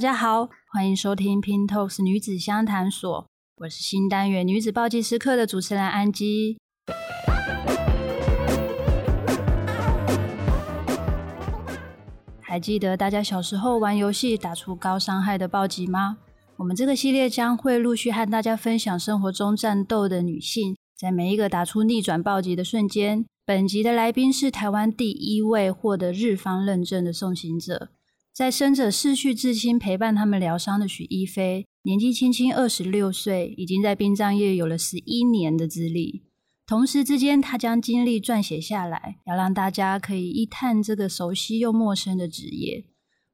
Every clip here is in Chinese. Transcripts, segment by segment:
大家好，欢迎收听 Pintalks 女子相谈所，我是新单元女子暴击时刻的主持人安吉。还记得大家小时候玩游戏打出高伤害的暴击吗？我们这个系列将会陆续和大家分享生活中战斗的女性，在每一个打出逆转暴击的瞬间。本集的来宾是台湾第一位获得日方认证的送行者。在生者逝去至亲陪伴他们疗伤的许一飞，年纪轻轻二十六岁，已经在殡葬业有了十一年的资历。同时之间，他将经历撰写下来，要让大家可以一探这个熟悉又陌生的职业。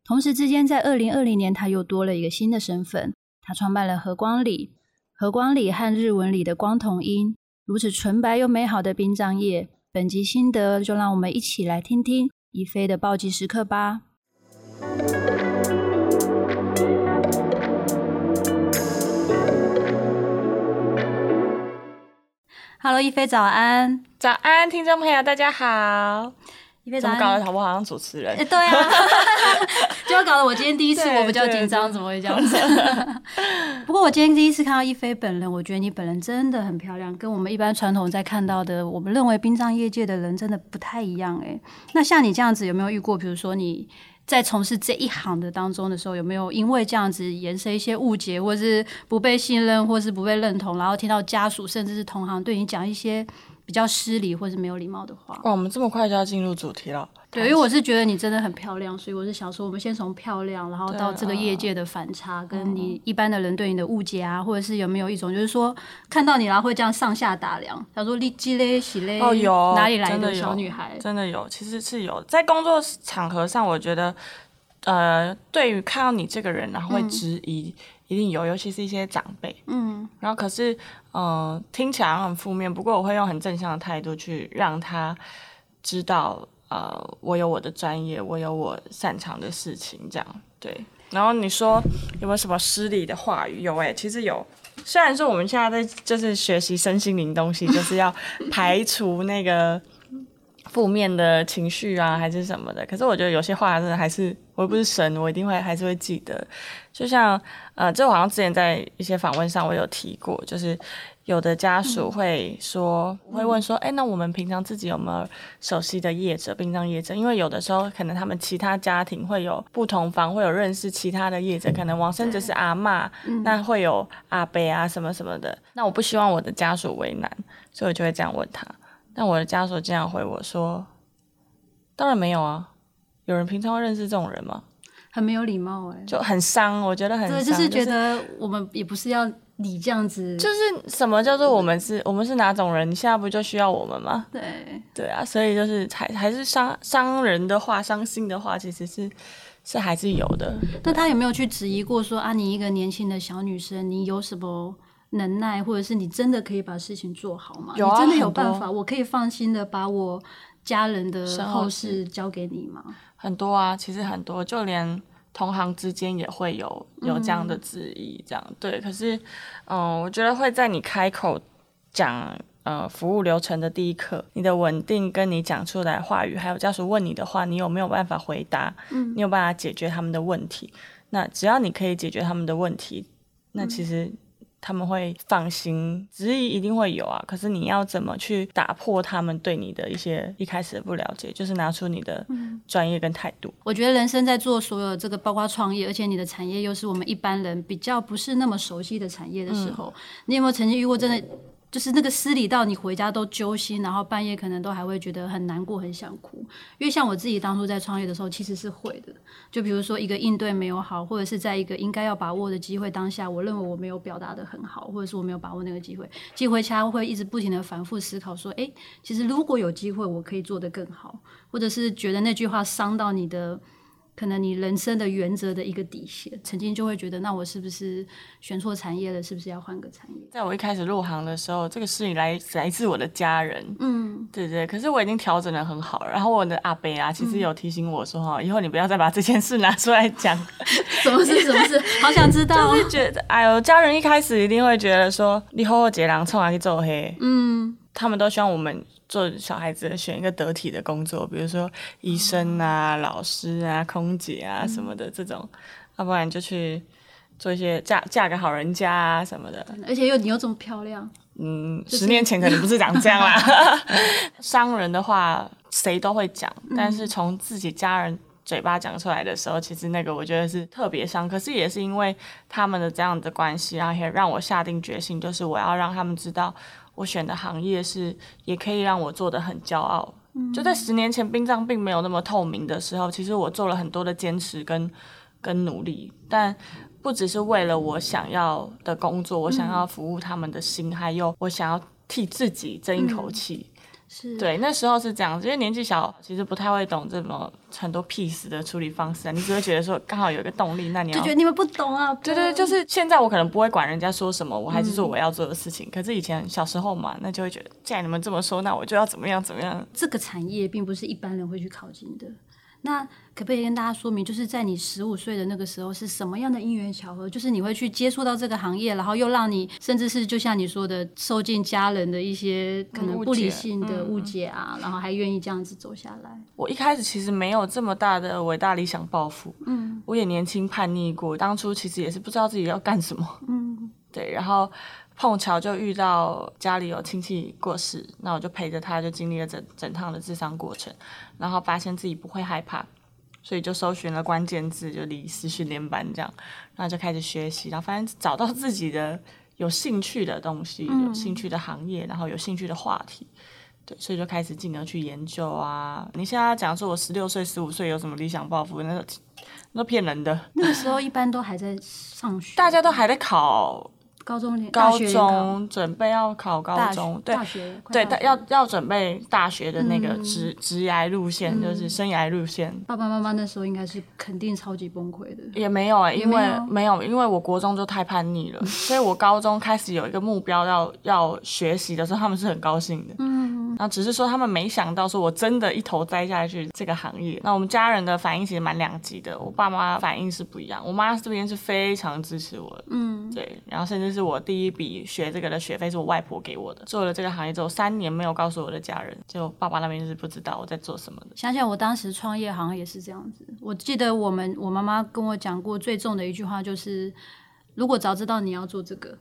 同时之间，在二零二零年，他又多了一个新的身份，他创办了和光里。和光里和日文里的光同音，如此纯白又美好的殡葬业。本集心得，就让我们一起来听听一飞的暴击时刻吧。Hello，一菲早安！早安，听众朋友，大家好。一菲早安。怎么搞得好不好像主持人？欸、对啊，就搞得我今天第一次，我比较紧张，怎么会这样子？不过我今天第一次看到一菲本人，我觉得你本人真的很漂亮，跟我们一般传统在看到的，我们认为殡葬业界的人真的不太一样哎。那像你这样子，有没有遇过？比如说你。在从事这一行的当中的时候，有没有因为这样子延伸一些误解，或是不被信任，或是不被认同，然后听到家属甚至是同行对你讲一些比较失礼或是没有礼貌的话？哇，我们这么快就要进入主题了。对，因为我是觉得你真的很漂亮，所以我是想说，我们先从漂亮，然后到这个业界的反差，跟你一般的人对你的误解啊，或者是有没有一种就是说看到你然后会这样上下打量，他说你鸡嘞喜嘞，哦有哪里来的小女孩？真的有，其实是有，在工作场合上，我觉得呃，对于看到你这个人然后会质疑，嗯、一定有，尤其是一些长辈，嗯，然后可是呃听起来很负面，不过我会用很正向的态度去让他知道。呃，我有我的专业，我有我擅长的事情，这样对。然后你说有没有什么失礼的话语？有诶、其实有。虽然说我们现在在就是学习身心灵东西，就是要排除那个负面的情绪啊，还是什么的。可是我觉得有些话真的还是，我又不是神，我一定会还是会记得。就像呃，这好像之前在一些访问上我有提过，就是。有的家属会说，嗯、会问说，哎、欸，那我们平常自己有没有熟悉的业者，殡葬业者？因为有的时候可能他们其他家庭会有不同房，会有认识其他的业者，可能往生者是阿嬷，嗯、那会有阿伯啊什么什么的。那我不希望我的家属为难，所以我就会这样问他。但我的家属这样回我说，当然没有啊，有人平常会认识这种人吗？很没有礼貌哎、欸，就很伤，我觉得很伤，就是觉得我们也不是要。你这样子就是什么叫做我们是，我们是哪种人？你现在不就需要我们吗？对对啊，所以就是还还是伤伤人的话，伤心的话，其实是是还是有的。那他有没有去质疑过说啊，你一个年轻的小女生，你有什么能耐，或者是你真的可以把事情做好吗？有啊，你真的有办法，我可以放心的把我家人的后事交给你吗？很多啊，其实很多，就连。同行之间也会有有这样的质疑，这样、嗯、对。可是，嗯，我觉得会在你开口讲呃服务流程的第一刻，你的稳定跟你讲出来的话语，还有家属问你的话，你有没有办法回答？嗯，你有办法解决他们的问题？那只要你可以解决他们的问题，那其实。他们会放心，质疑一定会有啊。可是你要怎么去打破他们对你的一些一开始的不了解？就是拿出你的专业跟态度。我觉得人生在做所有这个，包括创业，而且你的产业又是我们一般人比较不是那么熟悉的产业的时候，嗯、你有没有曾经遇过真的？就是那个失礼到你回家都揪心，然后半夜可能都还会觉得很难过、很想哭。因为像我自己当初在创业的时候，其实是会的。就比如说一个应对没有好，或者是在一个应该要把握的机会当下，我认为我没有表达得很好，或者是我没有把握那个机会，机会其会一直不停地反复思考说：诶，其实如果有机会，我可以做得更好，或者是觉得那句话伤到你的。可能你人生的原则的一个底线，曾经就会觉得，那我是不是选错产业了？是不是要换个产业？在我一开始入行的时候，这个事情来来自我的家人，嗯，对对。可是我已经调整的很好了。然后我的阿伯啊，其实有提醒我说，哈、嗯，以后你不要再把这件事拿出来讲。什么事？什么事？好想知道。就是觉得，哎呦，家人一开始一定会觉得说，你好好结郎冲啊去做黑，嗯，他们都希望我们。做小孩子选一个得体的工作，比如说医生啊、老师啊、空姐啊什么的这种，要不然就去做一些嫁嫁个好人家啊什么的。而且又你又这么漂亮，嗯，就是、十年前可能不是长这样啦。伤人的话谁都会讲，但是从自己家人嘴巴讲出来的时候，嗯、其实那个我觉得是特别伤。可是也是因为他们的这样的关系，然后也让我下定决心，就是我要让他们知道。我选的行业是，也可以让我做的很骄傲。嗯、就在十年前，殡葬并没有那么透明的时候，其实我做了很多的坚持跟跟努力，但不只是为了我想要的工作，我想要服务他们的心，嗯、还有我想要替自己争一口气。嗯是对，那时候是这样子，因为年纪小，其实不太会懂这么很多 piece 的处理方式啊。你只会觉得说刚好有一个动力，那你要就觉得你们不懂啊。对对，就是现在我可能不会管人家说什么，我还是做我要做的事情。嗯、可是以前小时候嘛，那就会觉得既然你们这么说，那我就要怎么样怎么样。这个产业并不是一般人会去靠近的。那可不可以跟大家说明，就是在你十五岁的那个时候，是什么样的因缘巧合，就是你会去接触到这个行业，然后又让你甚至是就像你说的，受尽家人的一些可能不理性的误解啊，嗯、然后还愿意这样子走下来。我一开始其实没有这么大的伟大理想抱负，嗯，我也年轻叛逆过，当初其实也是不知道自己要干什么，嗯，对，然后。碰巧就遇到家里有亲戚过世，那我就陪着他，就经历了整整趟的智商过程，然后发现自己不会害怕，所以就搜寻了关键字，就离世训练班这样，然后就开始学习，然后发现找到自己的有兴趣的东西，有兴趣的行业，然后有兴趣的话题，对，所以就开始进而去研究啊。你现在讲说我十六岁、十五岁有什么理想抱负，那那骗人的。那个时候一般都还在上学，大家都还在考。高中，高中准备要考高中，对，对，要要准备大学的那个职职涯路线，就是生涯路线。爸爸妈妈那时候应该是肯定超级崩溃的。也没有哎，因为没有，因为我国中就太叛逆了，所以我高中开始有一个目标要要学习的时候，他们是很高兴的。嗯，那只是说他们没想到说我真的一头栽下去这个行业。那我们家人的反应其实蛮两极的，我爸妈反应是不一样，我妈这边是非常支持我的。嗯，对，然后甚至。是我第一笔学这个的学费，是我外婆给我的。做了这个行业之后，三年没有告诉我的家人，就爸爸那边是不知道我在做什么的。想想我当时创业好像也是这样子。我记得我们我妈妈跟我讲过最重的一句话就是：如果早知道你要做这个，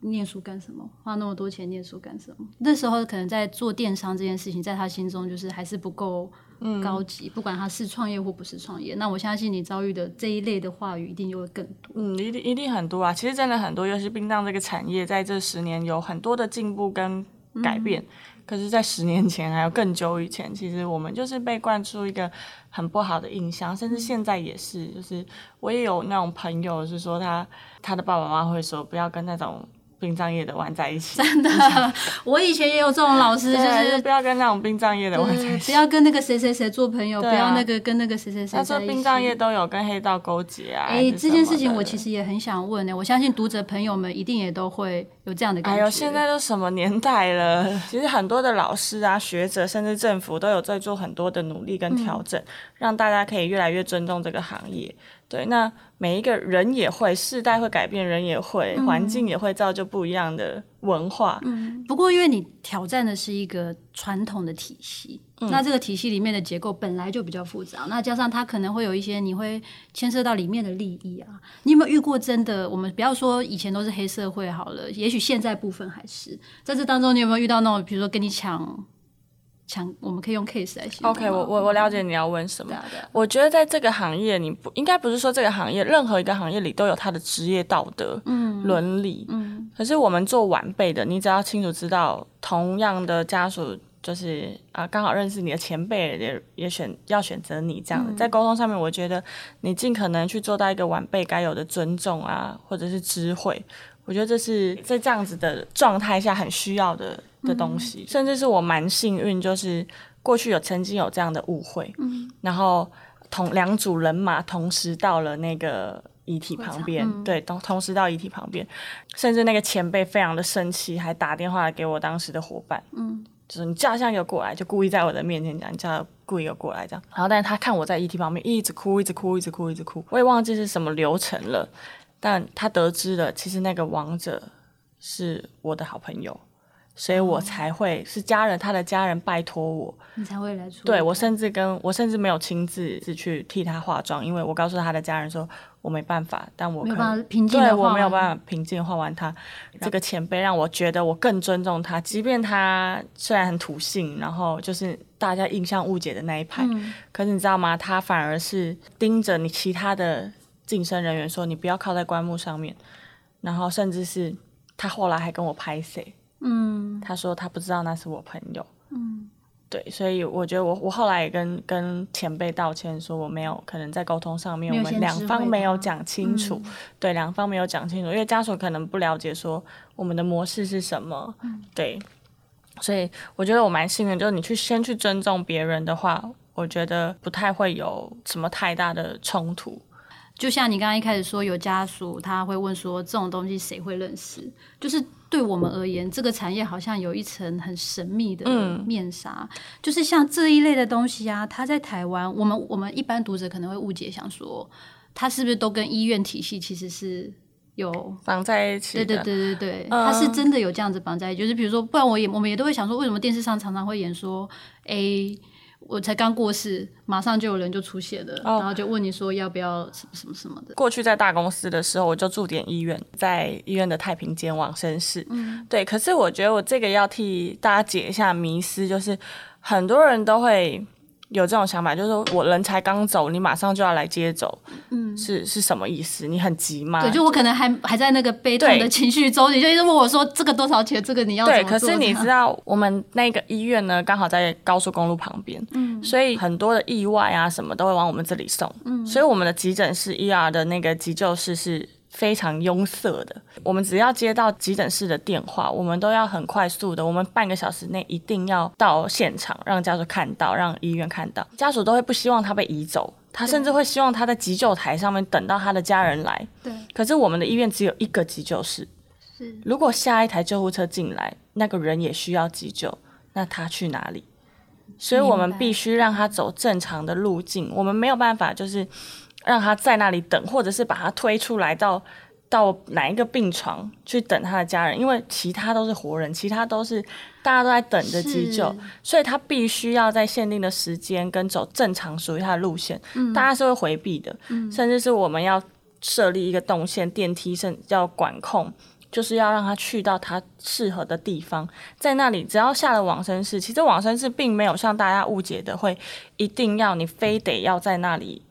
念书干什么？花那么多钱念书干什么？那时候可能在做电商这件事情，在他心中就是还是不够。嗯，高级，不管他是创业或不是创业，那我相信你遭遇的这一类的话语一定就会更多。嗯，一定一定很多啊！其实真的很多，尤其殡葬这个产业，在这十年有很多的进步跟改变。嗯、可是，在十年前还有更久以前，其实我们就是被灌输一个很不好的印象，甚至现在也是。就是我也有那种朋友是说，他他的爸爸妈妈会说不要跟那种。殡葬业的玩在一起，真的，我以前也有这种老师，就是不要跟那种殡葬业的玩在一起，不要跟那个谁谁谁做朋友，不要那个跟那个谁谁谁。他说殡葬业都有跟黑道勾结啊。哎，这件事情我其实也很想问呢，我相信读者朋友们一定也都会有这样的感觉。哎呦，现在都什么年代了？其实很多的老师啊、学者，甚至政府都有在做很多的努力跟调整，让大家可以越来越尊重这个行业。对，那每一个人也会，世代会改变，人也会，环境也会造就不一样的文化。嗯，不过因为你挑战的是一个传统的体系，嗯、那这个体系里面的结构本来就比较复杂，那加上它可能会有一些你会牵涉到里面的利益啊。你有没有遇过真的？我们不要说以前都是黑社会好了，也许现在部分还是在这当中，你有没有遇到那种，比如说跟你抢？强，我们可以用 case 来形容。OK，我我我了解你要问什么。我觉得在这个行业，你不应该不是说这个行业，任何一个行业里都有他的职业道德、嗯，伦理，嗯。可是我们做晚辈的，你只要清楚知道，同样的家属就是啊，刚好认识你的前辈也也选要选择你这样的，嗯、在沟通上面，我觉得你尽可能去做到一个晚辈该有的尊重啊，或者是智慧。我觉得这是在这样子的状态下很需要的的东西，嗯、甚至是我蛮幸运，就是过去有曾经有这样的误会，嗯、然后同两组人马同时到了那个遗体旁边，嗯、对，同同时到遗体旁边，甚至那个前辈非常的生气，还打电话给我当时的伙伴，嗯，就是你叫一个过来，就故意在我的面前讲，你叫故意有过来这样，然后但是他看我在遗体旁边一直哭，一直哭，一直哭，一直哭，我也忘记是什么流程了。但他得知了，其实那个王者是我的好朋友，所以我才会是家人，他的家人拜托我，你才会来。对，我甚至跟我甚至没有亲自是去替他化妆，因为我告诉他的家人说我没办法，但我可能对我没有办法平静画完他。这个前辈让我觉得我更尊重他，即便他虽然很土性，然后就是大家印象误解的那一派，嗯、可是你知道吗？他反而是盯着你其他的晋升人员说，你不要靠在棺木上面，然后甚至是他后来还跟我拍谢。嗯，他说他不知道那是我朋友。嗯，对，所以我觉得我我后来也跟跟前辈道歉，说我没有可能在沟通上面，我们两方没有讲清楚。嗯、对，两方没有讲清楚，因为家属可能不了解说我们的模式是什么。嗯，对，所以我觉得我蛮幸运，就是你去先去尊重别人的话，我觉得不太会有什么太大的冲突。就像你刚刚一开始说，有家属他会问说，这种东西谁会认识？就是对我们而言，这个产业好像有一层很神秘的面纱。嗯、就是像这一类的东西啊，它在台湾，我们我们一般读者可能会误解，想说它是不是都跟医院体系其实是有绑在一起？对对对对对，它是真的有这样子绑在一起。就是比如说，不然我也我们也都会想说，为什么电视上常常会演说 A？我才刚过世，马上就有人就出现了，哦、然后就问你说要不要什么什么什么的。过去在大公司的时候，我就住点医院，在医院的太平间往生室。嗯，对。可是我觉得我这个要替大家解一下迷思，就是很多人都会。有这种想法，就是说我人才刚走，你马上就要来接走，嗯，是是什么意思？你很急吗？对，就我可能还还在那个悲痛的情绪中，你就一直问我说这个多少钱？这个你要？对，可是你知道我们那个医院呢，刚好在高速公路旁边，嗯，所以很多的意外啊什么都会往我们这里送，嗯，所以我们的急诊室 ER 的那个急救室是。非常拥塞的，我们只要接到急诊室的电话，我们都要很快速的，我们半个小时内一定要到现场，让家属看到，让医院看到。家属都会不希望他被移走，他甚至会希望他在急救台上面等到他的家人来。对。可是我们的医院只有一个急救室，是。如果下一台救护车进来，那个人也需要急救，那他去哪里？所以我们必须让他走正常的路径，我们没有办法就是。让他在那里等，或者是把他推出来到到哪一个病床去等他的家人，因为其他都是活人，其他都是大家都在等着急救，所以他必须要在限定的时间跟走正常属于他的路线，嗯、大家是会回避的，嗯、甚至是我们要设立一个动线电梯，甚至要管控，就是要让他去到他适合的地方，在那里只要下了往生室，其实往生室并没有像大家误解的会一定要你非得要在那里。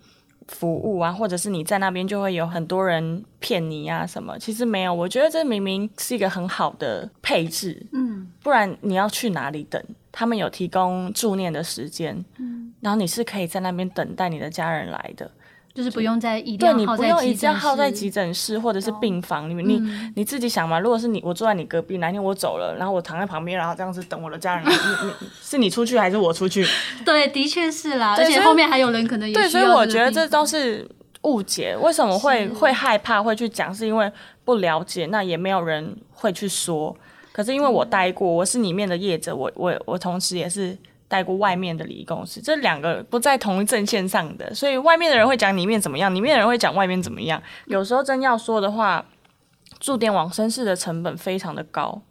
服务啊，或者是你在那边就会有很多人骗你啊什么？其实没有，我觉得这明明是一个很好的配置，嗯，不然你要去哪里等？他们有提供助念的时间，嗯，然后你是可以在那边等待你的家人来的。就是不用在一对，你不用一定要耗在急诊室或者是病房里面。你你自己想嘛，如果是你，我坐在你隔壁，哪天我走了，然后我躺在旁边，然后这样子等我的家人，你你是你出去还是我出去？对，的确是啦，而且后面还有人可能也对，所以我觉得这都是误解。为什么会会害怕会去讲？是因为不了解，那也没有人会去说。可是因为我待过，我是里面的业者，我我我同时也是。带过外面的礼仪公司，这两个不在同一阵线上的，所以外面的人会讲里面怎么样，里面的人会讲外面怎么样。有时候真要说的话，驻点往生室的成本非常的高，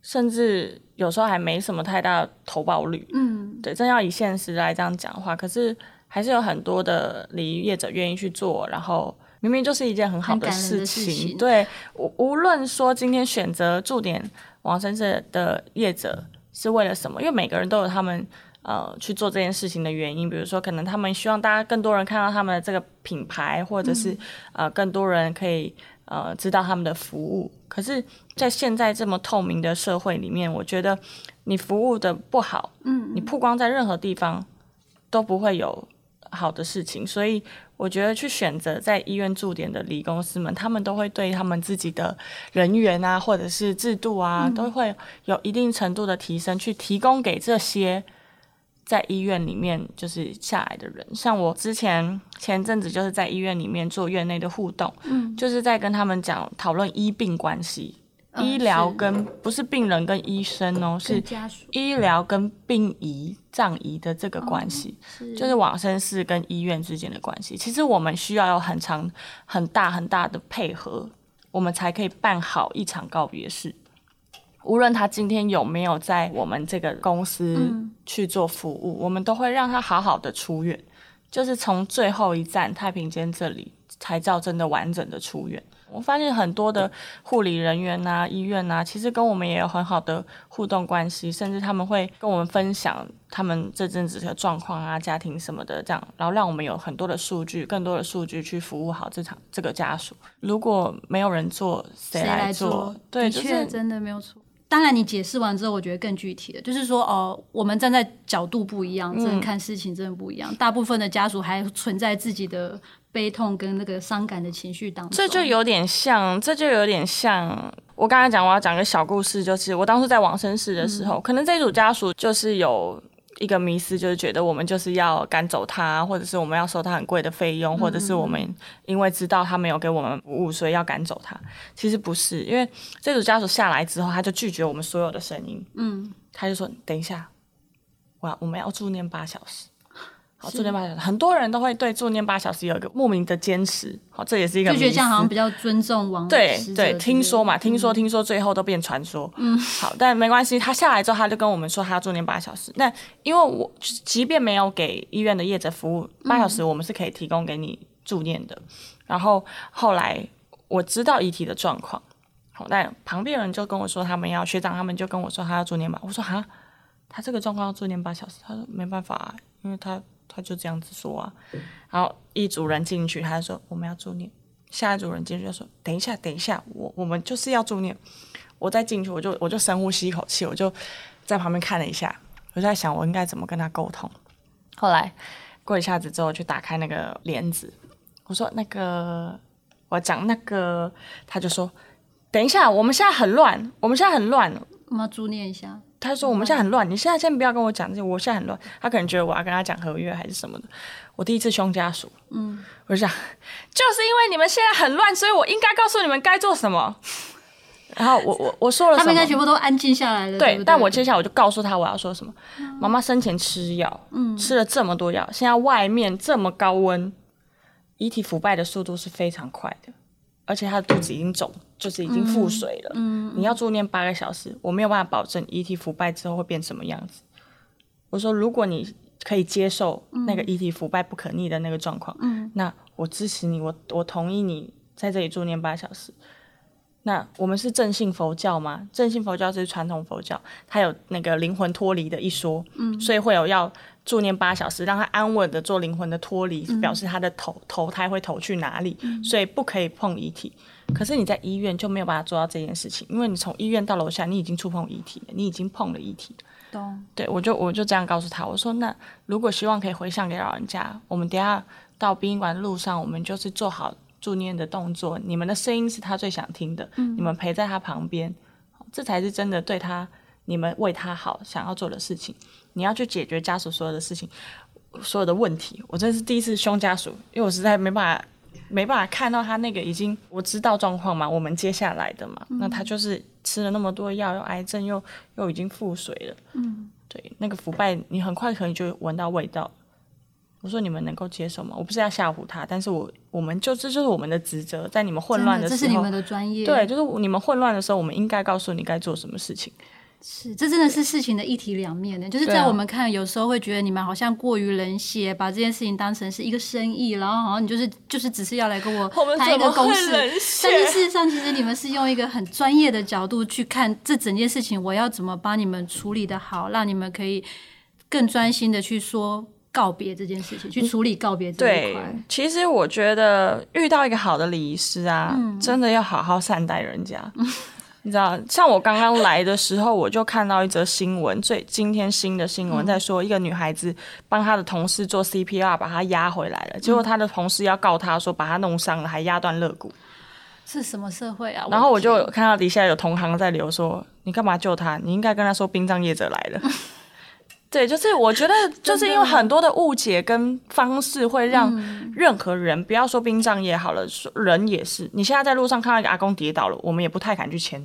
甚至有时候还没什么太大投报率。嗯，对，真要以现实来这样讲的话，可是还是有很多的礼仪业者愿意去做，然后明明就是一件很好的事情。事情对，无无论说今天选择驻点往生室的业者。是为了什么？因为每个人都有他们呃去做这件事情的原因，比如说可能他们希望大家更多人看到他们的这个品牌，或者是、嗯、呃更多人可以呃知道他们的服务。可是，在现在这么透明的社会里面，我觉得你服务的不好，嗯，你曝光在任何地方都不会有好的事情，所以。我觉得去选择在医院驻点的理公司们，他们都会对他们自己的人员啊，或者是制度啊，嗯、都会有一定程度的提升，去提供给这些在医院里面就是下来的人。像我之前前阵子就是在医院里面做院内的互动，嗯，就是在跟他们讲讨论医病关系。医疗跟不是病人跟医生哦，是医疗跟殡仪葬仪的这个关系，就是往生室跟医院之间的关系。其实我们需要有很长、很大、很大的配合，我们才可以办好一场告别式。无论他今天有没有在我们这个公司去做服务，嗯、我们都会让他好好的出院，就是从最后一站太平间这里才叫真的完整的出院。我发现很多的护理人员呐、啊、医院呐、啊，其实跟我们也有很好的互动关系，甚至他们会跟我们分享他们这阵子的状况啊、家庭什么的，这样，然后让我们有很多的数据、更多的数据去服务好这场这个家属。如果没有人做，谁来做？来做对，就是、真的没有错。当然，你解释完之后，我觉得更具体的，就是说，哦，我们站在角度不一样，真的看事情真的不一样。嗯、大部分的家属还存在自己的悲痛跟那个伤感的情绪当中。这就有点像，这就有点像我刚才讲，我要讲个小故事，就是我当时在往生室的时候，嗯、可能这组家属就是有。一个迷思就是觉得我们就是要赶走他，或者是我们要收他很贵的费用，或者是我们因为知道他没有给我们服务，所以要赶走他。其实不是，因为这组家属下来之后，他就拒绝我们所有的声音。嗯，他就说：“等一下，我我们要住念八小时。”助念八小时，很多人都会对助念八小时有一个莫名的坚持。好，这也是一个就觉得这样好像比较尊重亡对对，听说嘛，听说听说最后都变传说。嗯，好，但没关系。他下来之后，他就跟我们说他要助念八小时。那因为我即便没有给医院的业者服务八小时，我们是可以提供给你助念的。然后后来我知道遗体的状况，好，但旁边人就跟我说他们要学长，他们就跟我说他要助念吧。我说哈，他这个状况要助念八小时，他说没办法啊，因为他。他就这样子说啊，然后一组人进去，他就说我们要助念。下一组人进去就说等一下，等一下，我我们就是要助念。我再进去，我就我就深呼吸一口气，我就在旁边看了一下，我就在想我应该怎么跟他沟通。后来过一下子之后，就打开那个帘子，我说那个我讲那个，他就说等一下，我们现在很乱，我们现在很乱，我们要助念一下。他说：“我们现在很乱，你现在先不要跟我讲这些。我现在很乱。他可能觉得我要跟他讲合约还是什么的。我第一次凶家属，嗯，我就想，就是因为你们现在很乱，所以我应该告诉你们该做什么。然后我我我说了什么，他们应该全部都安静下来了。对，对对，但我接下来我就告诉他我要说什么。嗯、妈妈生前吃药，嗯，吃了这么多药，现在外面这么高温，遗体腐败的速度是非常快的。”而且他的肚子已经肿，就是已经腹水了。嗯，你要住念八个小时，我没有办法保证遗体腐败之后会变什么样子。我说，如果你可以接受那个遗体腐败不可逆的那个状况，嗯，那我支持你，我我同意你在这里住念八小时。那我们是正信佛教吗？正信佛教是传统佛教，它有那个灵魂脱离的一说，嗯，所以会有要助念八小时，让他安稳的做灵魂的脱离，嗯、表示他的投投胎会投去哪里，嗯、所以不可以碰遗体。可是你在医院就没有办法做到这件事情，因为你从医院到楼下，你已经触碰遗体了，你已经碰了遗体。懂？对，我就我就这样告诉他，我说那如果希望可以回向给老人家，我们等下到殡仪馆的路上，我们就是做好。助念的动作，你们的声音是他最想听的，嗯、你们陪在他旁边，这才是真的对他，你们为他好想要做的事情。你要去解决家属所有的事情，所有的问题。我这是第一次凶家属，因为我实在没办法，没办法看到他那个已经我知道状况嘛，我们接下来的嘛，嗯、那他就是吃了那么多药，又癌症，又又已经腹水了，嗯，对，那个腐败，你很快可能就闻到味道。我说你们能够接受吗？我不是要吓唬他，但是我我们就这就是我们的职责，在你们混乱的时候，这是你们的专业，对，就是你们混乱的时候，我们应该告诉你该做什么事情。是，这真的是事情的一体两面的，就是在我们看，有时候会觉得你们好像过于冷血，把这件事情当成是一个生意，然后好像你就是就是只是要来跟我谈一个公事，但是事实上，其实你们是用一个很专业的角度去看这整件事情，我要怎么帮你们处理的好，让你们可以更专心的去说。告别这件事情，去处理告别这一块。对，其实我觉得遇到一个好的礼仪师啊，嗯、真的要好好善待人家。嗯、你知道，像我刚刚来的时候，我就看到一则新闻，最今天新的新闻在说，一个女孩子帮她的同事做 CPR，把她压回来了，结果她的同事要告她说把她弄伤了，还压断肋骨。是什么社会啊？然后我就看到底下有同行在留说，你干嘛救她？你应该跟她说殡葬业者来了。对，就是我觉得，就是因为很多的误解跟方式，会让任何人，不要说殡葬业好了，人也是。你现在在路上看到一个阿公跌倒了，我们也不太敢去牵。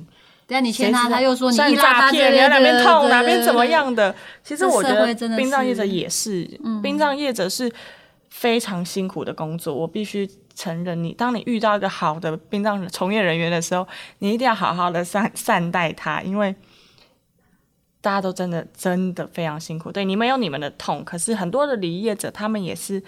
等下你牵他，他又说你诈骗，你要哪边痛哪边怎么样的。其实我觉得殡葬业者也是，殡葬业者是非常辛苦的工作。我必须承认，你当你遇到一个好的殡葬从业人员的时候，你一定要好好的善善待他，因为大家都真的真的非常辛苦。对，你们有你们的痛，可是很多的礼仪业者他们也是。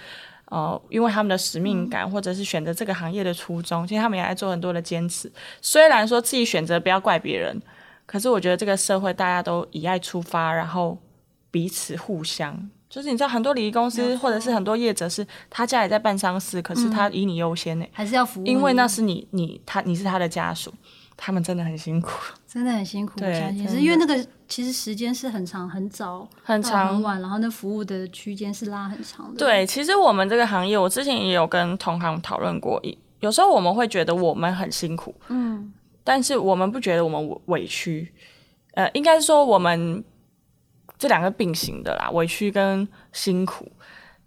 呃，因为他们的使命感，或者是选择这个行业的初衷，嗯、其实他们也在做很多的坚持。虽然说自己选择不要怪别人，可是我觉得这个社会大家都以爱出发，然后彼此互相。就是你知道，很多礼仪公司或者是很多业者是，他家里在办丧事，可是他以你优先呢，还是要服务，因为那是你你他你是他的家属。他们真的很辛苦，真的很辛苦。对，也是因为那个其实时间是很长，很早很长很晚，然后那服务的区间是拉很长的。对，其实我们这个行业，我之前也有跟同行讨论过，有时候我们会觉得我们很辛苦，嗯，但是我们不觉得我们委屈，呃，应该说我们这两个并行的啦，委屈跟辛苦，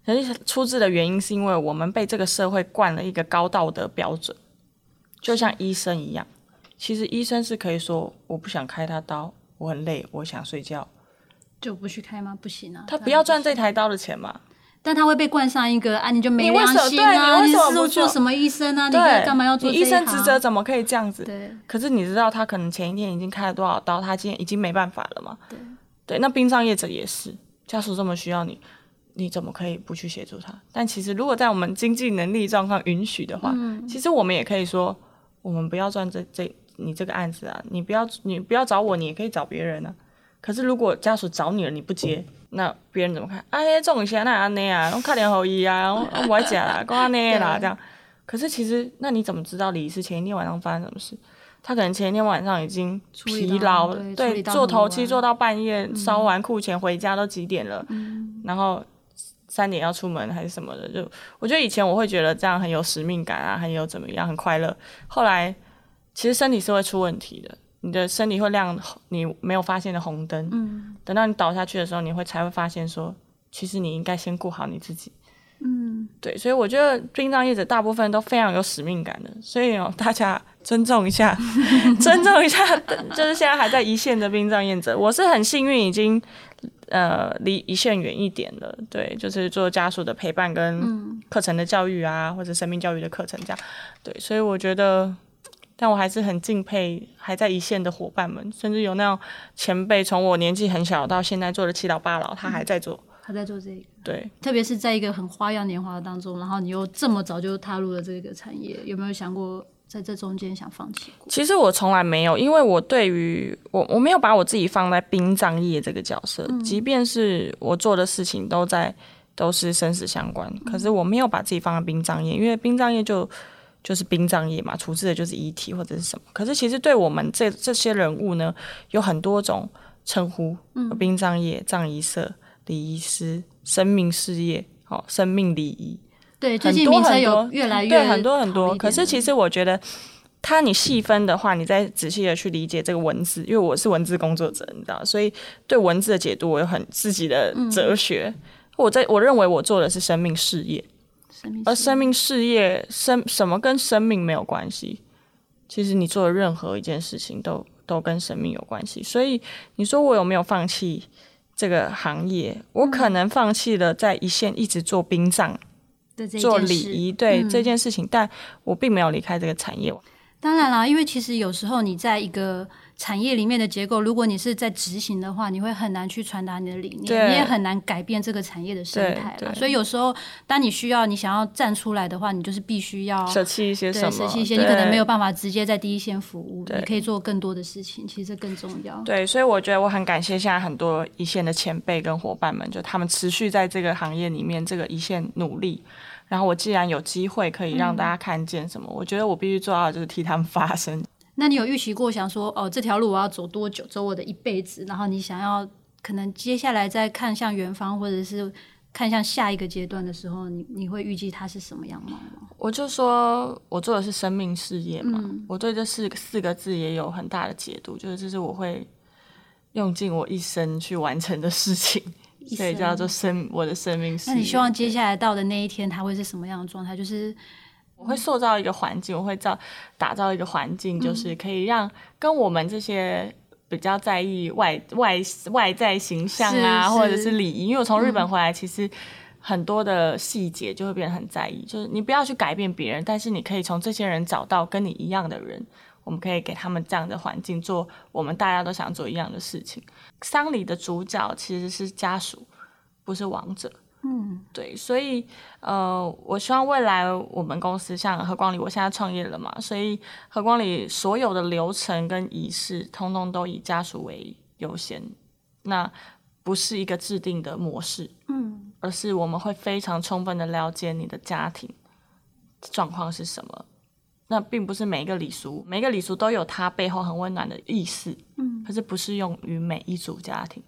可是出自的原因是因为我们被这个社会灌了一个高道德标准，就像医生一样。其实医生是可以说，我不想开他刀，我很累，我想睡觉，就不去开吗？不行啊，他不要赚这台刀的钱嘛。但他会被冠上一个啊，你就没良心啊，你，为什么你是做什么医生啊？你干嘛要做这？医生职责怎么可以这样子？对。可是你知道他可能前一天已经开了多少刀，他今天已经没办法了嘛？对。对，那殡葬业者也是，家属这么需要你，你怎么可以不去协助他？但其实如果在我们经济能力状况允许的话，嗯、其实我们也可以说，我们不要赚这这。你这个案子啊，你不要你不要找我，你也可以找别人啊。可是如果家属找你了，你不接，那别人怎么看？哎，这种先那安内啊，我看脸后裔啊，我我讲啦，讲安内啦这样。可是其实，那你怎么知道李仪师前一天晚上发生什么事？他可能前一天晚上已经疲劳，对，做头七做到半夜，烧完库钱回家都几点了？嗯、然后三点要出门还是什么的？就我觉得以前我会觉得这样很有使命感啊，很有怎么样，很快乐。后来。其实身体是会出问题的，你的身体会亮你没有发现的红灯。嗯，等到你倒下去的时候，你会才会发现说，其实你应该先顾好你自己。嗯，对，所以我觉得殡葬业者大部分都非常有使命感的，所以哦，大家尊重一下，尊重一下，就是现在还在一线的殡葬业者，我是很幸运，已经呃离一线远一点了。对，就是做家属的陪伴跟课程的教育啊，或者生命教育的课程这样。对，所以我觉得。但我还是很敬佩还在一线的伙伴们，甚至有那种前辈，从我年纪很小到现在做了七老八老，他还在做，他在做这个。对，特别是在一个很花样年华当中，然后你又这么早就踏入了这个产业，有没有想过在这中间想放弃过？其实我从来没有，因为我对于我我没有把我自己放在殡葬业这个角色，嗯、即便是我做的事情都在都是生死相关，嗯、可是我没有把自己放在殡葬业，因为殡葬业就。就是殡葬业嘛，处置的就是遗体或者是什么。可是其实对我们这这些人物呢，有很多种称呼：殡葬业、葬仪社、礼仪师、生命事业、哦，生命礼仪。对，最近名称有越来越对很多很多。可是其实我觉得，它你细分的话，你再仔细的去理解这个文字，因为我是文字工作者，你知道，所以对文字的解读我有很自己的哲学。嗯、我在我认为我做的是生命事业。而生命事业生什么跟生命没有关系？其实你做的任何一件事情都都跟生命有关系。所以你说我有没有放弃这个行业？我可能放弃了在一线一直做殡葬、做礼仪，对这件事情，嗯、但我并没有离开这个产业。当然啦，因为其实有时候你在一个。产业里面的结构，如果你是在执行的话，你会很难去传达你的理念，你也很难改变这个产业的生态啦。所以有时候，当你需要你想要站出来的话，你就是必须要舍弃一些什么，舍弃一些，你可能没有办法直接在第一线服务，你可以做更多的事情，其实这更重要。对，所以我觉得我很感谢现在很多一线的前辈跟伙伴们，就他们持续在这个行业里面这个一线努力。然后我既然有机会可以让大家看见什么，嗯、我觉得我必须做到的就是替他们发声。那你有预期过想说哦，这条路我要走多久，走我的一辈子？然后你想要可能接下来再看向远方，或者是看向下一个阶段的时候，你你会预计它是什么样吗？我就说我做的是生命事业嘛，嗯、我对这四四个字也有很大的解读，就是这是我会用尽我一生去完成的事情，生所以叫做生我的生命。那你希望接下来到的那一天，它会是什么样的状态？就是。我会塑造一个环境，我会造打造一个环境，就是可以让跟我们这些比较在意外外外在形象啊，或者是礼仪。因为我从日本回来，其实很多的细节就会变得很在意。就是你不要去改变别人，但是你可以从这些人找到跟你一样的人。我们可以给他们这样的环境，做我们大家都想做一样的事情。丧礼的主角其实是家属，不是亡者。嗯，对，所以呃，我希望未来我们公司像何光里，我现在创业了嘛，所以何光里所有的流程跟仪式，通通都以家属为优先。那不是一个制定的模式，嗯，而是我们会非常充分的了解你的家庭状况是什么。那并不是每一个礼俗，每一个礼俗都有它背后很温暖的意思，嗯，可是不适用于每一组家庭。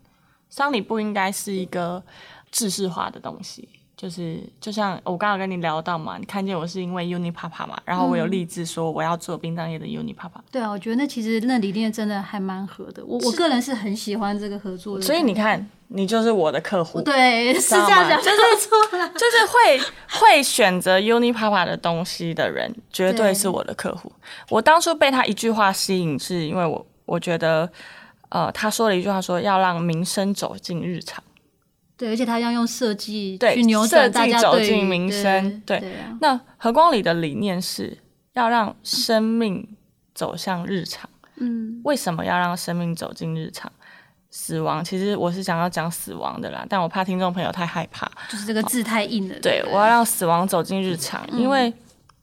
丧礼不应该是一个。制式化的东西，就是就像我刚刚跟你聊到嘛，你看见我是因为 Unipapa 嘛，然后我有立志说我要做殡葬业的 Unipapa。对啊，我觉得那其实那理念真的还蛮合的，我我个人是很喜欢这个合作的。所以你看，你就是我的客户。对，是这样讲，就是错就是会会选择 Unipapa 的东西的人，绝对是我的客户。我当初被他一句话吸引，是因为我我觉得，呃，他说了一句话，说要让民生走进日常。对，而且他要用设计去扭转大家，走进民生。对，对对啊，那和光里的理念是要让生命走向日常。嗯，为什么要让生命走进日常？死亡其实我是想要讲死亡的啦，但我怕听众朋友太害怕，就是这个字太硬了。对，我要让死亡走进日常，嗯，因为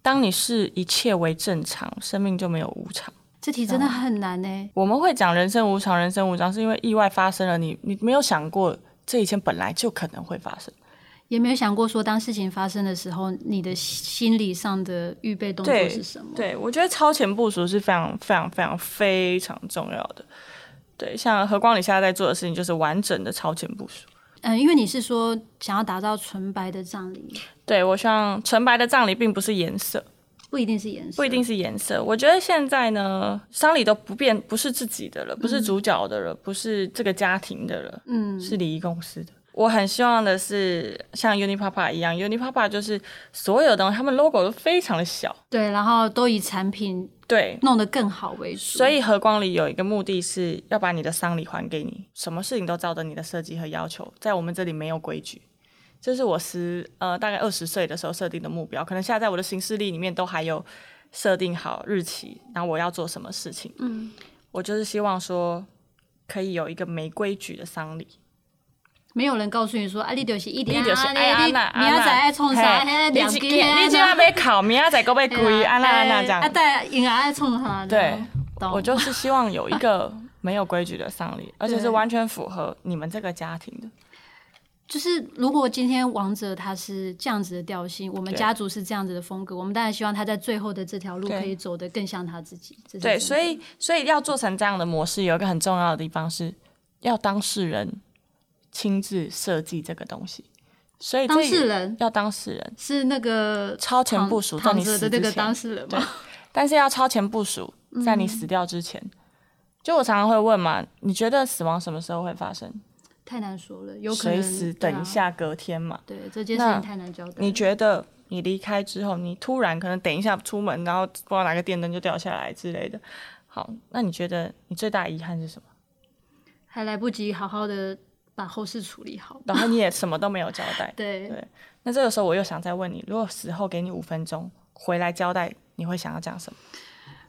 当你视一切为正常，生命就没有无常。这题真的很难呢。我们会讲人生无常，人生无常是因为意外发生了，你你没有想过。这以前本来就可能会发生，也没有想过说，当事情发生的时候，你的心理上的预备动作是什么？对，对，我觉得超前部署是非常非常非常非常重要的。对，像何光你现在在做的事情，就是完整的超前部署。嗯，因为你是说想要打造纯白的葬礼，对，我希望纯白的葬礼并不是颜色。不一定是颜色，不一定是颜色。我觉得现在呢，丧礼都不变，不是自己的了，不是主角的了，嗯、不是这个家庭的了，嗯，是礼仪公司的。我很希望的是像 Unipapa 一样，Unipapa 就是所有东西，他们 logo 都非常的小，对，然后都以产品对弄得更好为主。所以和光里有一个目的是要把你的丧礼还给你，什么事情都照着你的设计和要求，在我们这里没有规矩。这是我十呃大概二十岁的时候设定的目标，可能现在在我的行事历里面都还有设定好日期，然后我要做什么事情。嗯，我就是希望说可以有一个没规矩的丧礼，没有人告诉你说啊，你就是一点啊，哎呀，那明仔爱创啥？你今你今天要考，明仔再过要归，安那安那 这样。啊，对，应该爱创啥？对，我就是希望有一个没有规矩的丧礼，而且是 完全符合你们这个家庭的。就是如果今天王者他是这样子的调性，我们家族是这样子的风格，我们当然希望他在最后的这条路可以走得更像他自己。对，所以所以要做成这样的模式，有一个很重要的地方是要当事人亲自设计这个东西。所以当事人要当事人是那个超前部署在你死之前的那个当事人吗？但是要超前部署在你死掉之前。嗯、就我常常会问嘛，你觉得死亡什么时候会发生？太难说了，有可能随时等一下隔天嘛。对，这件事情太难交代。你觉得你离开之后，你突然可能等一下出门，然后不知道哪个电灯就掉下来之类的。好，那你觉得你最大遗憾是什么？还来不及好好的把后事处理好，然后你也 什么都没有交代。对对。那这个时候我又想再问你，如果死后给你五分钟回来交代，你会想要讲什么？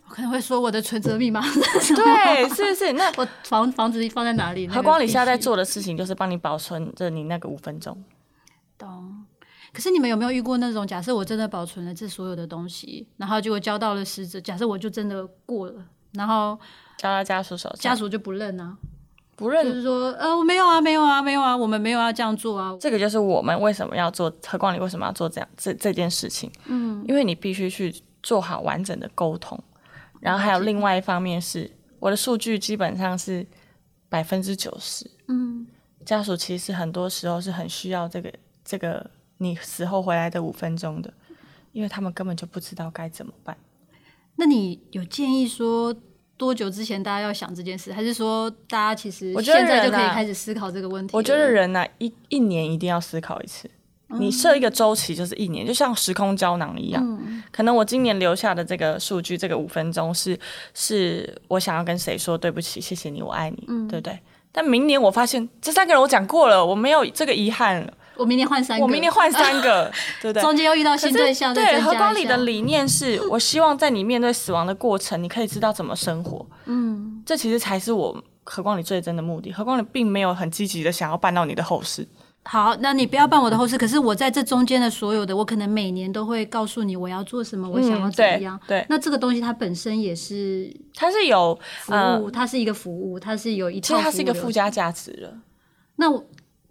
我可能会说我的存折密码。对，是是，那我房房子放在哪里？何光里现在在做的事情就是帮你保存着你那个五分钟。懂。可是你们有没有遇过那种，假设我真的保存了这所有的东西，然后结果交到了死者，假设我就真的过了，然后交到家属手上，家属就不认啊？不认，就是说，呃，我没有啊，没有啊，没有啊，我们没有要这样做啊。这个就是我们为什么要做何光里为什么要做这样这这件事情？嗯，因为你必须去做好完整的沟通。然后还有另外一方面是，我的数据基本上是百分之九十。嗯，家属其实很多时候是很需要这个这个你死后回来的五分钟的，因为他们根本就不知道该怎么办。那你有建议说多久之前大家要想这件事，还是说大家其实现在就可以开始思考这个问题？我觉得人呐、啊，一一年一定要思考一次。你设一个周期就是一年，就像时空胶囊一样。嗯、可能我今年留下的这个数据，这个五分钟是是我想要跟谁说对不起，谢谢你，我爱你，嗯、对不对？但明年我发现这三个人我讲过了，我没有这个遗憾了，我明年换三个，我明年换三个，对不对？中间又遇到新对象，对，何光里的理念是我希望在你面对死亡的过程，你可以知道怎么生活。嗯，这其实才是我何光里最真的目的。何光里并没有很积极的想要办到你的后事。好，那你不要办我的后事，可是我在这中间的所有的，我可能每年都会告诉你我要做什么，我想要怎么样。嗯、对，对那这个东西它本身也是，它是有服务，它是一个服务，它是有一套，其实它是一个附加价值的。那我，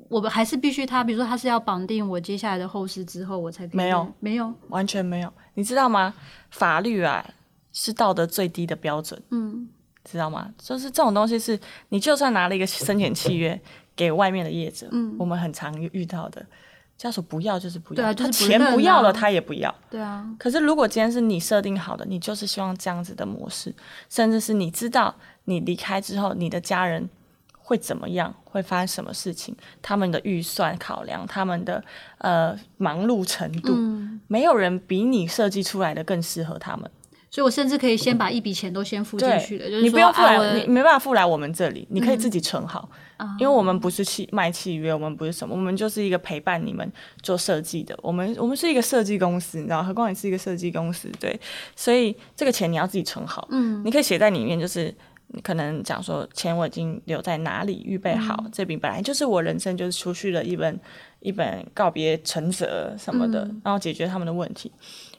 我们还是必须它，比如说它是要绑定我接下来的后事之后，我才。没有，没有，完全没有。你知道吗？法律啊，是道德最低的标准。嗯，知道吗？就是这种东西是，你就算拿了一个 生前契约。给外面的业者，嗯，我们很常遇到的。家属不要就是不要，对啊，就是钱不要了，他也不要，对啊。可是如果今天是你设定好的，你就是希望这样子的模式，甚至是你知道你离开之后，你的家人会怎么样，会发生什么事情，他们的预算考量，他们的呃忙碌程度，嗯，没有人比你设计出来的更适合他们。所以，我甚至可以先把一笔钱都先付进去的，就是你不用付来，啊、你没办法付来我们这里，你可以自己存好，嗯、因为我们不是契卖契约，我们不是什么，我们就是一个陪伴你们做设计的，我们我们是一个设计公司，你知道，何况也是一个设计公司，对，所以这个钱你要自己存好，嗯，你可以写在里面，就是你可能讲说钱我已经留在哪里，预备好，嗯、这笔本来就是我人生就是出去了一本一本告别存折什么的，嗯、然后解决他们的问题。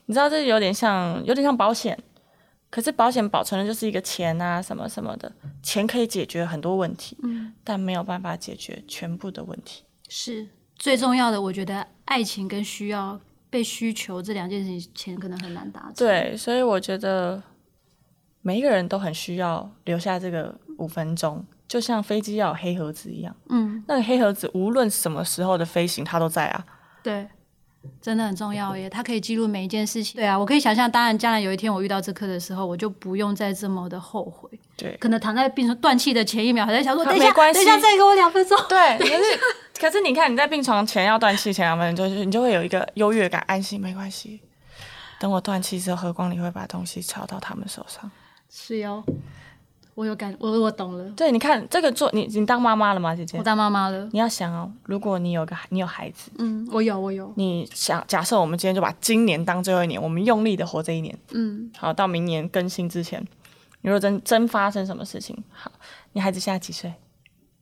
你知道这有点像，有点像保险，可是保险保存的就是一个钱啊，什么什么的，钱可以解决很多问题，嗯，但没有办法解决全部的问题。是最重要的，我觉得爱情跟需要被需求这两件事情，钱可能很难达成。对，所以我觉得每一个人都很需要留下这个五分钟，就像飞机要有黑盒子一样，嗯，那个黑盒子无论什么时候的飞行，它都在啊。对。真的很重要耶，它可以记录每一件事情。对啊，我可以想象，当然将来有一天我遇到这颗的时候，我就不用再这么的后悔。对，可能躺在病床断气的前一秒，还在想说，等一下，等一下，再给我两分钟。对，可是可是你看你在病床前要断气前两分钟，就是你就会有一个优越感，安心，没关系。等我断气之后，何光你会把东西抄到他们手上。是哟。我有感，我我懂了。对，你看这个做你，你当妈妈了吗，姐姐？我当妈妈了。你要想哦，如果你有个你有孩子，嗯，我有我有。你想假设我们今天就把今年当最后一年，我们用力的活这一年，嗯，好，到明年更新之前，你若真真发生什么事情，好，你孩子现在几岁？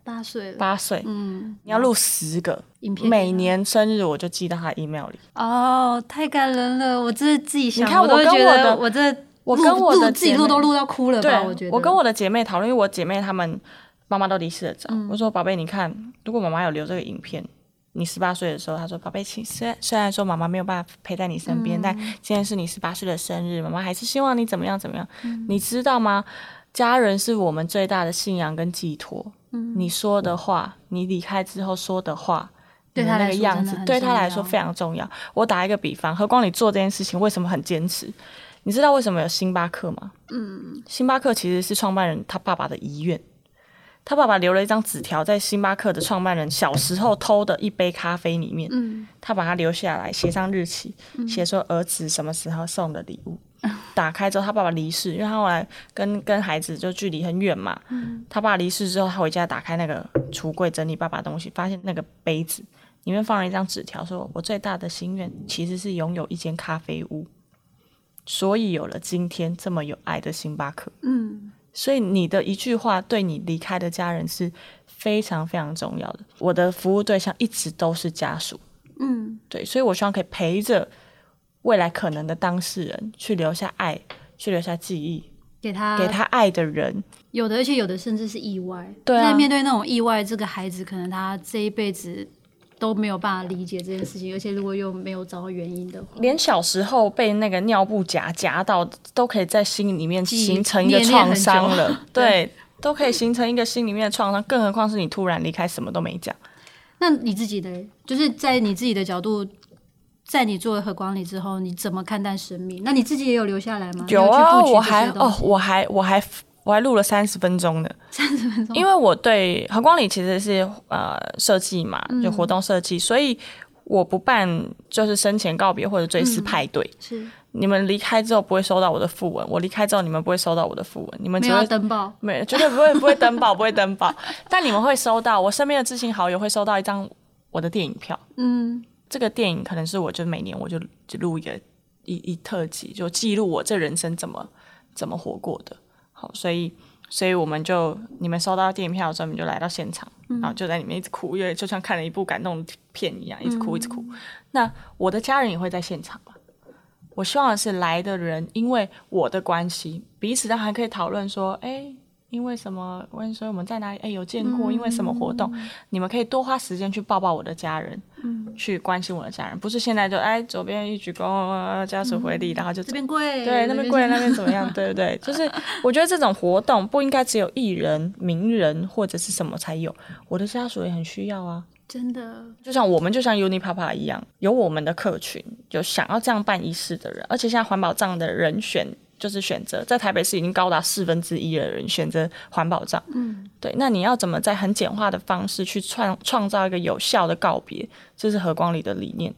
八岁了。八岁，嗯，你要录十个影片，每年生日我就寄到他 email 里。哦，太感人了，我这是自己想，你看我跟我的我这。我跟我的自己录都录到哭了吧？我觉得。我跟我的姐妹讨论，因为我姐妹她们妈妈都离世了早。嗯、我说：“宝贝，你看，如果妈妈有留这个影片，你十八岁的时候，她说：‘宝贝，其虽虽然说妈妈没有办法陪在你身边，嗯、但今天是你十八岁的生日，妈妈还是希望你怎么样怎么样。嗯’你知道吗？家人是我们最大的信仰跟寄托。嗯、你说的话，你离开之后说的话，对她那个样子，对她来说非常重要。我打一个比方，何光你做这件事情为什么很坚持？你知道为什么有星巴克吗？嗯，星巴克其实是创办人他爸爸的遗愿，他爸爸留了一张纸条在星巴克的创办人小时候偷的一杯咖啡里面，嗯，他把它留下来，写上日期，写说儿子什么时候送的礼物。嗯，打开之后，他爸爸离世，因为他后来跟跟孩子就距离很远嘛，嗯，他爸离世之后，他回家打开那个橱柜整理爸爸东西，发现那个杯子里面放了一张纸条，说我最大的心愿其实是拥有一间咖啡屋。所以有了今天这么有爱的星巴克，嗯，所以你的一句话对你离开的家人是非常非常重要的。我的服务对象一直都是家属，嗯，对，所以我希望可以陪着未来可能的当事人去留下爱，去留下记忆，给他给他爱的人。有的，而且有的甚至是意外。对啊，在面对那种意外，这个孩子可能他这一辈子。都没有办法理解这件事情，而且如果又没有找到原因的话，连小时候被那个尿布夹夹到，都可以在心里面形成一个创伤了。对，对，都可以形成一个心里面的创伤，更何况是你突然离开，什么都没讲。那你自己的，就是在你自己的角度，在你做了和光里之后，你怎么看待生命？那你自己也有留下来吗？有啊，我还哦，我还我还。我还录了三十分钟的，三十分钟，因为我对和光里其实是呃设计嘛，就活动设计，嗯、所以我不办就是生前告别或者追思派对。嗯、是。你们离开之后不会收到我的讣文，我离开之后你们不会收到我的讣文，你们只会登报，没绝对不会不会登报不会登报，但你们会收到我身边的知心好友会收到一张我的电影票。嗯，这个电影可能是我就每年我就就录一个一一特辑，就记录我这人生怎么怎么活过的。好，所以所以我们就你们收到电影票的时候，你们就来到现场，嗯、然后就在里面一直哭，因为就像看了一部感动片一样，一直哭一直哭。嗯、那我的家人也会在现场。我希望的是来的人，因为我的关系，彼此都还可以讨论说，哎，因为什么？问说我们在哪里？哎，有见过？因为什么活动？嗯、你们可以多花时间去抱抱我的家人，嗯、去关心我的家人，不是现在就哎，左边一鞠躬，家属回礼，然后就这边跪，对，那边跪，那边怎么样？对不对？就是我觉得这种活动不应该只有艺人、名人或者是什么才有，我的家属也很需要啊。真的，就像我们就像 Unipapa 一样，有我们的客群，有想要这样办仪式的人，而且现在环保葬的人选就是选择在台北市已经高达四分之一的人选择环保葬。嗯，对，那你要怎么在很简化的方式去创创造一个有效的告别？这是何光里的理念。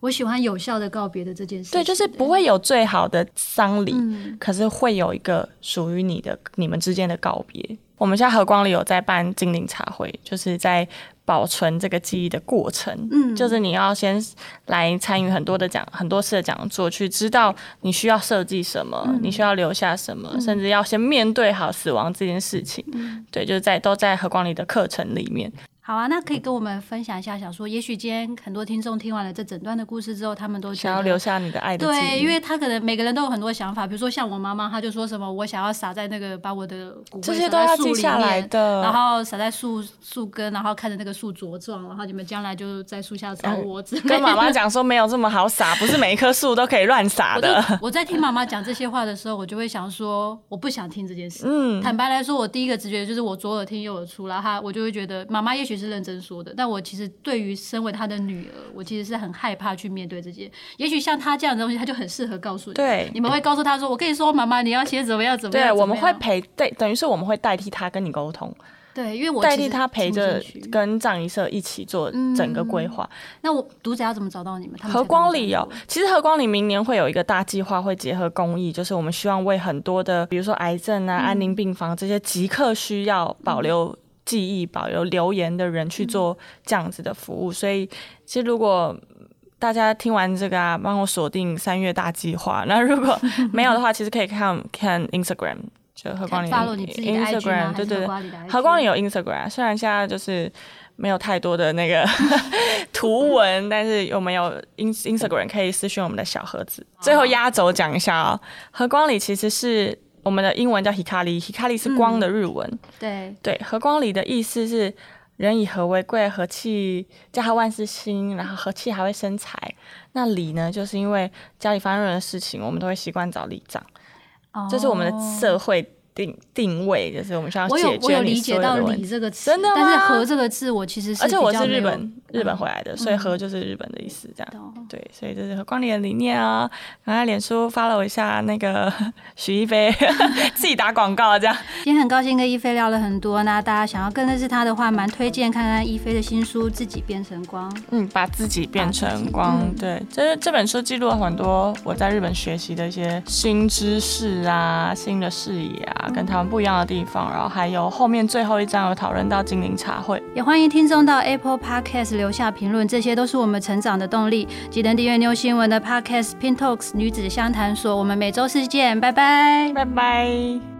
我喜欢有效的告别的这件事。对，就是不会有最好的丧礼，嗯、可是会有一个属于你的你们之间的告别。我们现在和光里有在办精灵茶会，就是在。保存这个记忆的过程，嗯，就是你要先来参与很多的讲很多次的讲座，去知道你需要设计什么，嗯、你需要留下什么，嗯、甚至要先面对好死亡这件事情。嗯、对，就是在都在和光里的课程里面。好啊，那可以跟我们分享一下，小说，也许今天很多听众听完了这整段的故事之后，他们都想要留下你的爱的。对，因为他可能每个人都有很多想法，比如说像我妈妈，她就说什么，我想要撒在那个把我的骨灰撒在树里面，然后撒在树树根，然后看着那个树茁壮，然后你们将来就在树下找我。嗯、跟妈妈讲说没有这么好撒，不是每一棵树都可以乱撒的。我，我在听妈妈讲这些话的时候，我就会想说，我不想听这件事。嗯，坦白来说，我第一个直觉就是我左耳听右耳出，然后她我就会觉得妈妈也许是认真说的。但我其实对于身为他的女儿，我其实是很害怕去面对这些。也许像他这样的东西，他就很适合告诉你。对，你们会告诉他说：“我跟你说，妈妈，你要写怎么样怎么样。”对，我们会陪，对，等于是我们会代替他跟你沟通。对，因为我代替他陪着跟葬仪社一起做整个规划。嗯、那我读者要怎么找到你们？他们和光里有，其实和光里明年会有一个大计划，会结合公益，就是我们希望为很多的，比如说癌症啊、嗯、安宁病房这些即刻需要保留。嗯记忆保留留言的人去做这样子的服务，所以其实如果大家听完这个啊，帮我锁定三月大计划。那如果没有的话，其实可以看看 Instagram，就何光里 Instagram，对对对，何光里有 Instagram，虽然现在就是没有太多的那个 图文，但是有没有 Instagram 可以私讯我们的小盒子。最后压轴讲一下哦，何光里其实是。我们的英文叫 Hikari，Hikari 是光的日文。嗯、对对，和光里的意思是人以和为贵，和气家和万事兴，然后和气还会生财。那里呢，就是因为家里发生任何事情，我们都会习惯找里长。哦，这是我们的社会。定定位就是我们需要。我有，我有理解到“里”这个词，真的吗？但是“和”这个字，我其实是而且我是日本日本回来的，所以“和”就是日本的意思，这样。对，所以这是和光里的理念啊。然后脸书 follow 一下那个 许一飞，自己打广告这样。今天很高兴跟一飞聊了很多，那大家想要更认识他的话，蛮推荐看看一飞的新书《自己变成光》。嗯，把自己变成光。对，这这本书记录了很多我在日本学习的一些新知识啊，新的视野啊。跟他们不一样的地方，然后还有后面最后一章有讨论到精灵茶会，也欢迎听众到 Apple Podcast 留下评论，这些都是我们成长的动力。记得订阅 New 新闻的 Podcast Pink Talks 女子相谈所，我们每周四见，拜拜，拜拜。